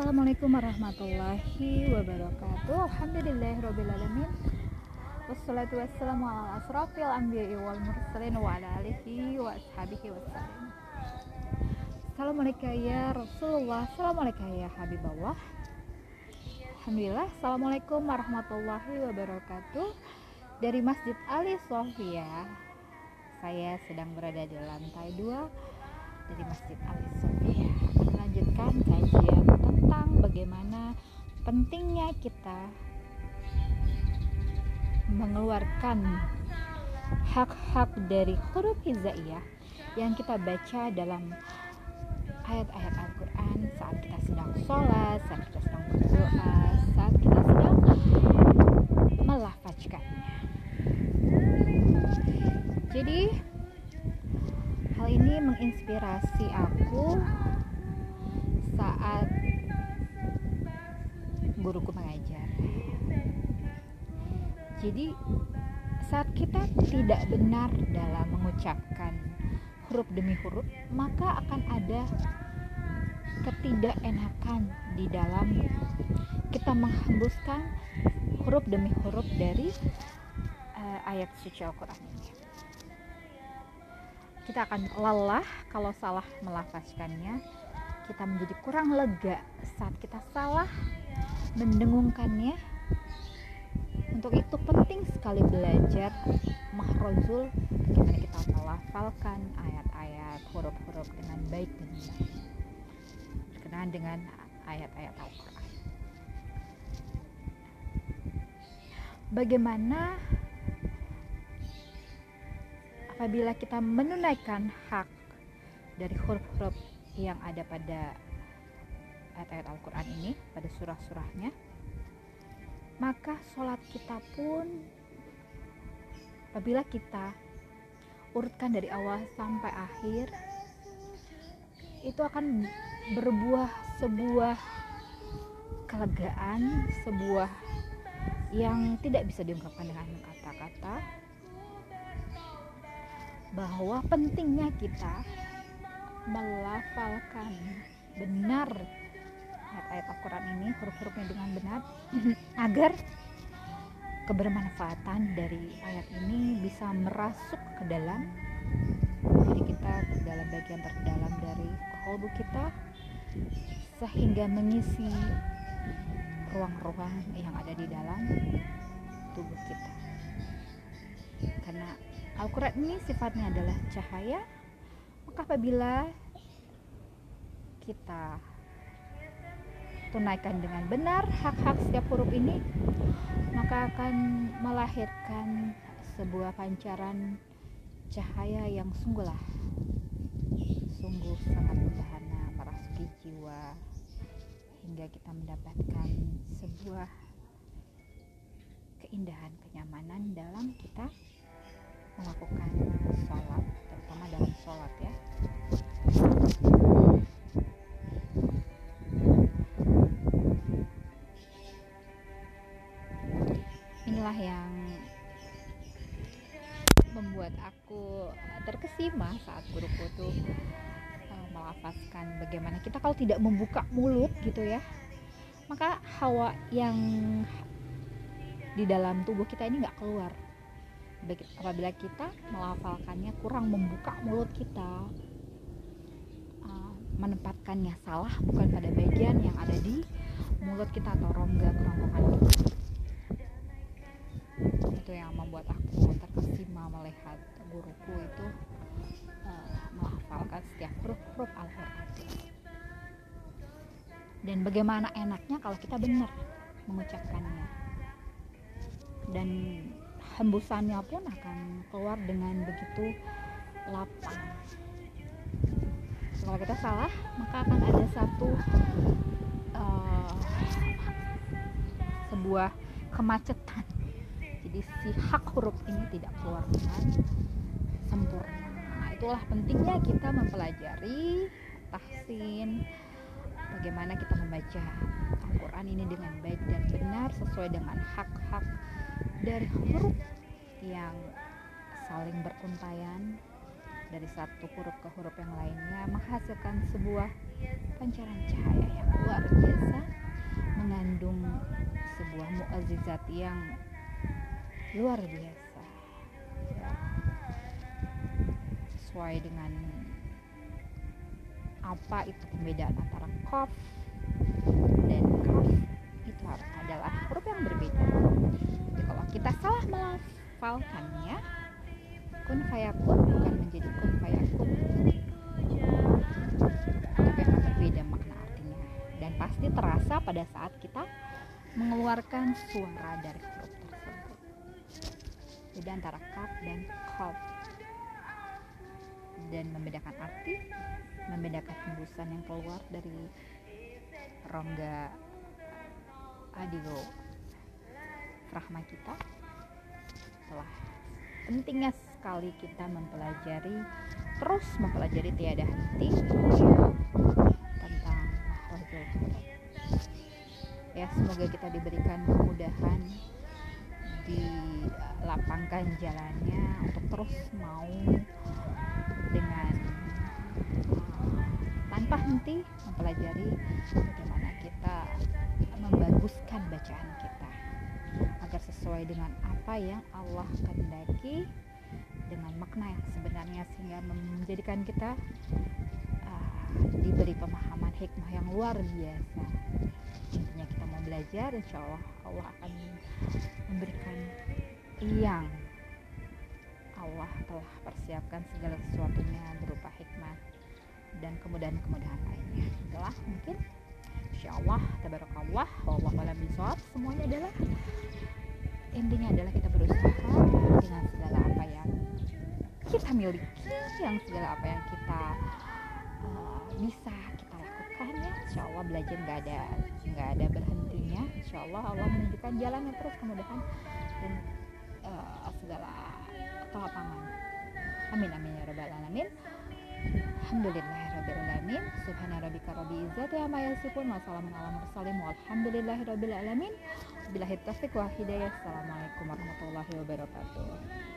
Assalamualaikum warahmatullahi wabarakatuh. Alhamdulillahirrabbilalamin Wassalatu wassalamu ala asrafil anbiya'i wal mursalin wa ala alihi wa ashabihi wassalam Assalamualaikum ya Rasulullah. Assalamualaikum ya Habibullah. Alhamdulillah. Assalamualaikum warahmatullahi wabarakatuh. Dari Masjid Ali Sofia Saya sedang berada di lantai 2 Dari Masjid Ali Sofia Melanjutkan kajian tentang bagaimana pentingnya kita mengeluarkan hak-hak dari huruf hizaiyah yang kita baca dalam ayat-ayat Al-Quran saat kita sedang sholat, saat kita sedang berdoa, saat kita sedang melafazkannya. Jadi hal ini menginspirasi aku saat guruku mengajar. Jadi saat kita tidak benar dalam mengucapkan huruf demi huruf, maka akan ada ketidakenakan di dalam kita menghembuskan huruf demi huruf dari uh, ayat suci Al-Quran ini. Kita akan lelah kalau salah melafazkannya, kita menjadi kurang lega saat kita salah mendengungkannya. Untuk itu penting sekali belajar mahrozul bagaimana kita melafalkan ayat-ayat huruf-huruf dengan baik dan benar. Berkenaan dengan ayat-ayat Al-Quran. Bagaimana apabila kita menunaikan hak dari huruf-huruf yang ada pada ayat-ayat Al-Quran ini pada surah-surahnya maka sholat kita pun apabila kita urutkan dari awal sampai akhir itu akan berbuah sebuah kelegaan sebuah yang tidak bisa diungkapkan dengan kata-kata bahwa pentingnya kita melafalkan benar. Ayat-ayat Al-Quran ini huruf-hurufnya dengan benar. Agar kebermanfaatan dari ayat ini bisa merasuk ke dalam diri kita ke dalam bagian terdalam dari kalbu kita sehingga mengisi ruang-ruang yang ada di dalam tubuh kita. Karena Al-Quran ini sifatnya adalah cahaya apabila kita tunaikan dengan benar hak-hak setiap huruf ini maka akan melahirkan sebuah pancaran cahaya yang sungguhlah sungguh sangat membahana merasuki jiwa hingga kita mendapatkan sebuah keindahan kenyamanan dalam kita melakukan sholat terutama dalam sholat ya saat guruku tuh uh, melafazkan bagaimana kita kalau tidak membuka mulut gitu ya maka hawa yang di dalam tubuh kita ini nggak keluar. Apabila kita melafalkannya kurang membuka mulut kita uh, menempatkannya salah bukan pada bagian yang ada di mulut kita atau rongga kerongkongan kita. Itu yang membuat aku terkesima melihat guruku itu setiap huruf-huruf Al-Quran. Dan bagaimana enaknya kalau kita benar mengucapkannya. Dan hembusannya pun akan keluar dengan begitu lapang. Kalau kita salah maka akan ada satu uh, sebuah kemacetan. Jadi si hak huruf ini tidak keluar dengan sempurna itulah pentingnya kita mempelajari tahsin. Bagaimana kita membaca Al-Quran ini dengan baik dan benar sesuai dengan hak-hak dari huruf yang saling beruntayan. Dari satu huruf ke huruf yang lainnya menghasilkan sebuah pancaran cahaya yang luar biasa mengandung sebuah muazizat yang luar biasa sesuai dengan apa itu pembedaan antara kof dan kaf itu adalah huruf yang berbeda. Jadi kalau kita salah melafalkannya kun fayakun bukan menjadi kun. Fayakun tapi akan berbeda makna artinya. Dan pasti terasa pada saat kita mengeluarkan suara dari huruf tersebut. Beda antara kaf dan kof dan membedakan arti membedakan hembusan yang keluar dari rongga adigo rahma kita. Telah pentingnya sekali kita mempelajari terus mempelajari tiada henti tentang Rasul ya semoga kita diberikan kemudahan dilapangkan jalannya untuk terus mau dengan tanpa henti mempelajari bagaimana kita membaguskan bacaan kita agar sesuai dengan apa yang Allah kehendaki dengan makna yang sebenarnya sehingga menjadikan kita uh, diberi pemahaman hikmah yang luar biasa. Intinya kita mau belajar insya Allah Allah akan memberikan yang Allah telah persiapkan segala sesuatunya berupa hikmah dan kemudahan-kemudahan lainnya. Itulah mungkin. Insya Allah tabarakallah wallahu alam semuanya adalah intinya adalah kita berusaha dengan segala apa yang kita miliki yang segala apa yang kita uh, bisa kita lakukan ya. Insya Allah belajar nggak ada nggak ada berhentinya. Insya Allah Allah menunjukkan jalan yang terus kemudahan dan uh, segala kelapangan amin amin ya rabbal alamin. Alhamdulillahirrabbilalamin. Subhana rabbika rabbi izzati amma yasifun. Wassalamun ala mursalim Walhamdulillahirrabbilalamin Bilahi taufiq wa hidayah. Assalamualaikum warahmatullahi wabarakatuh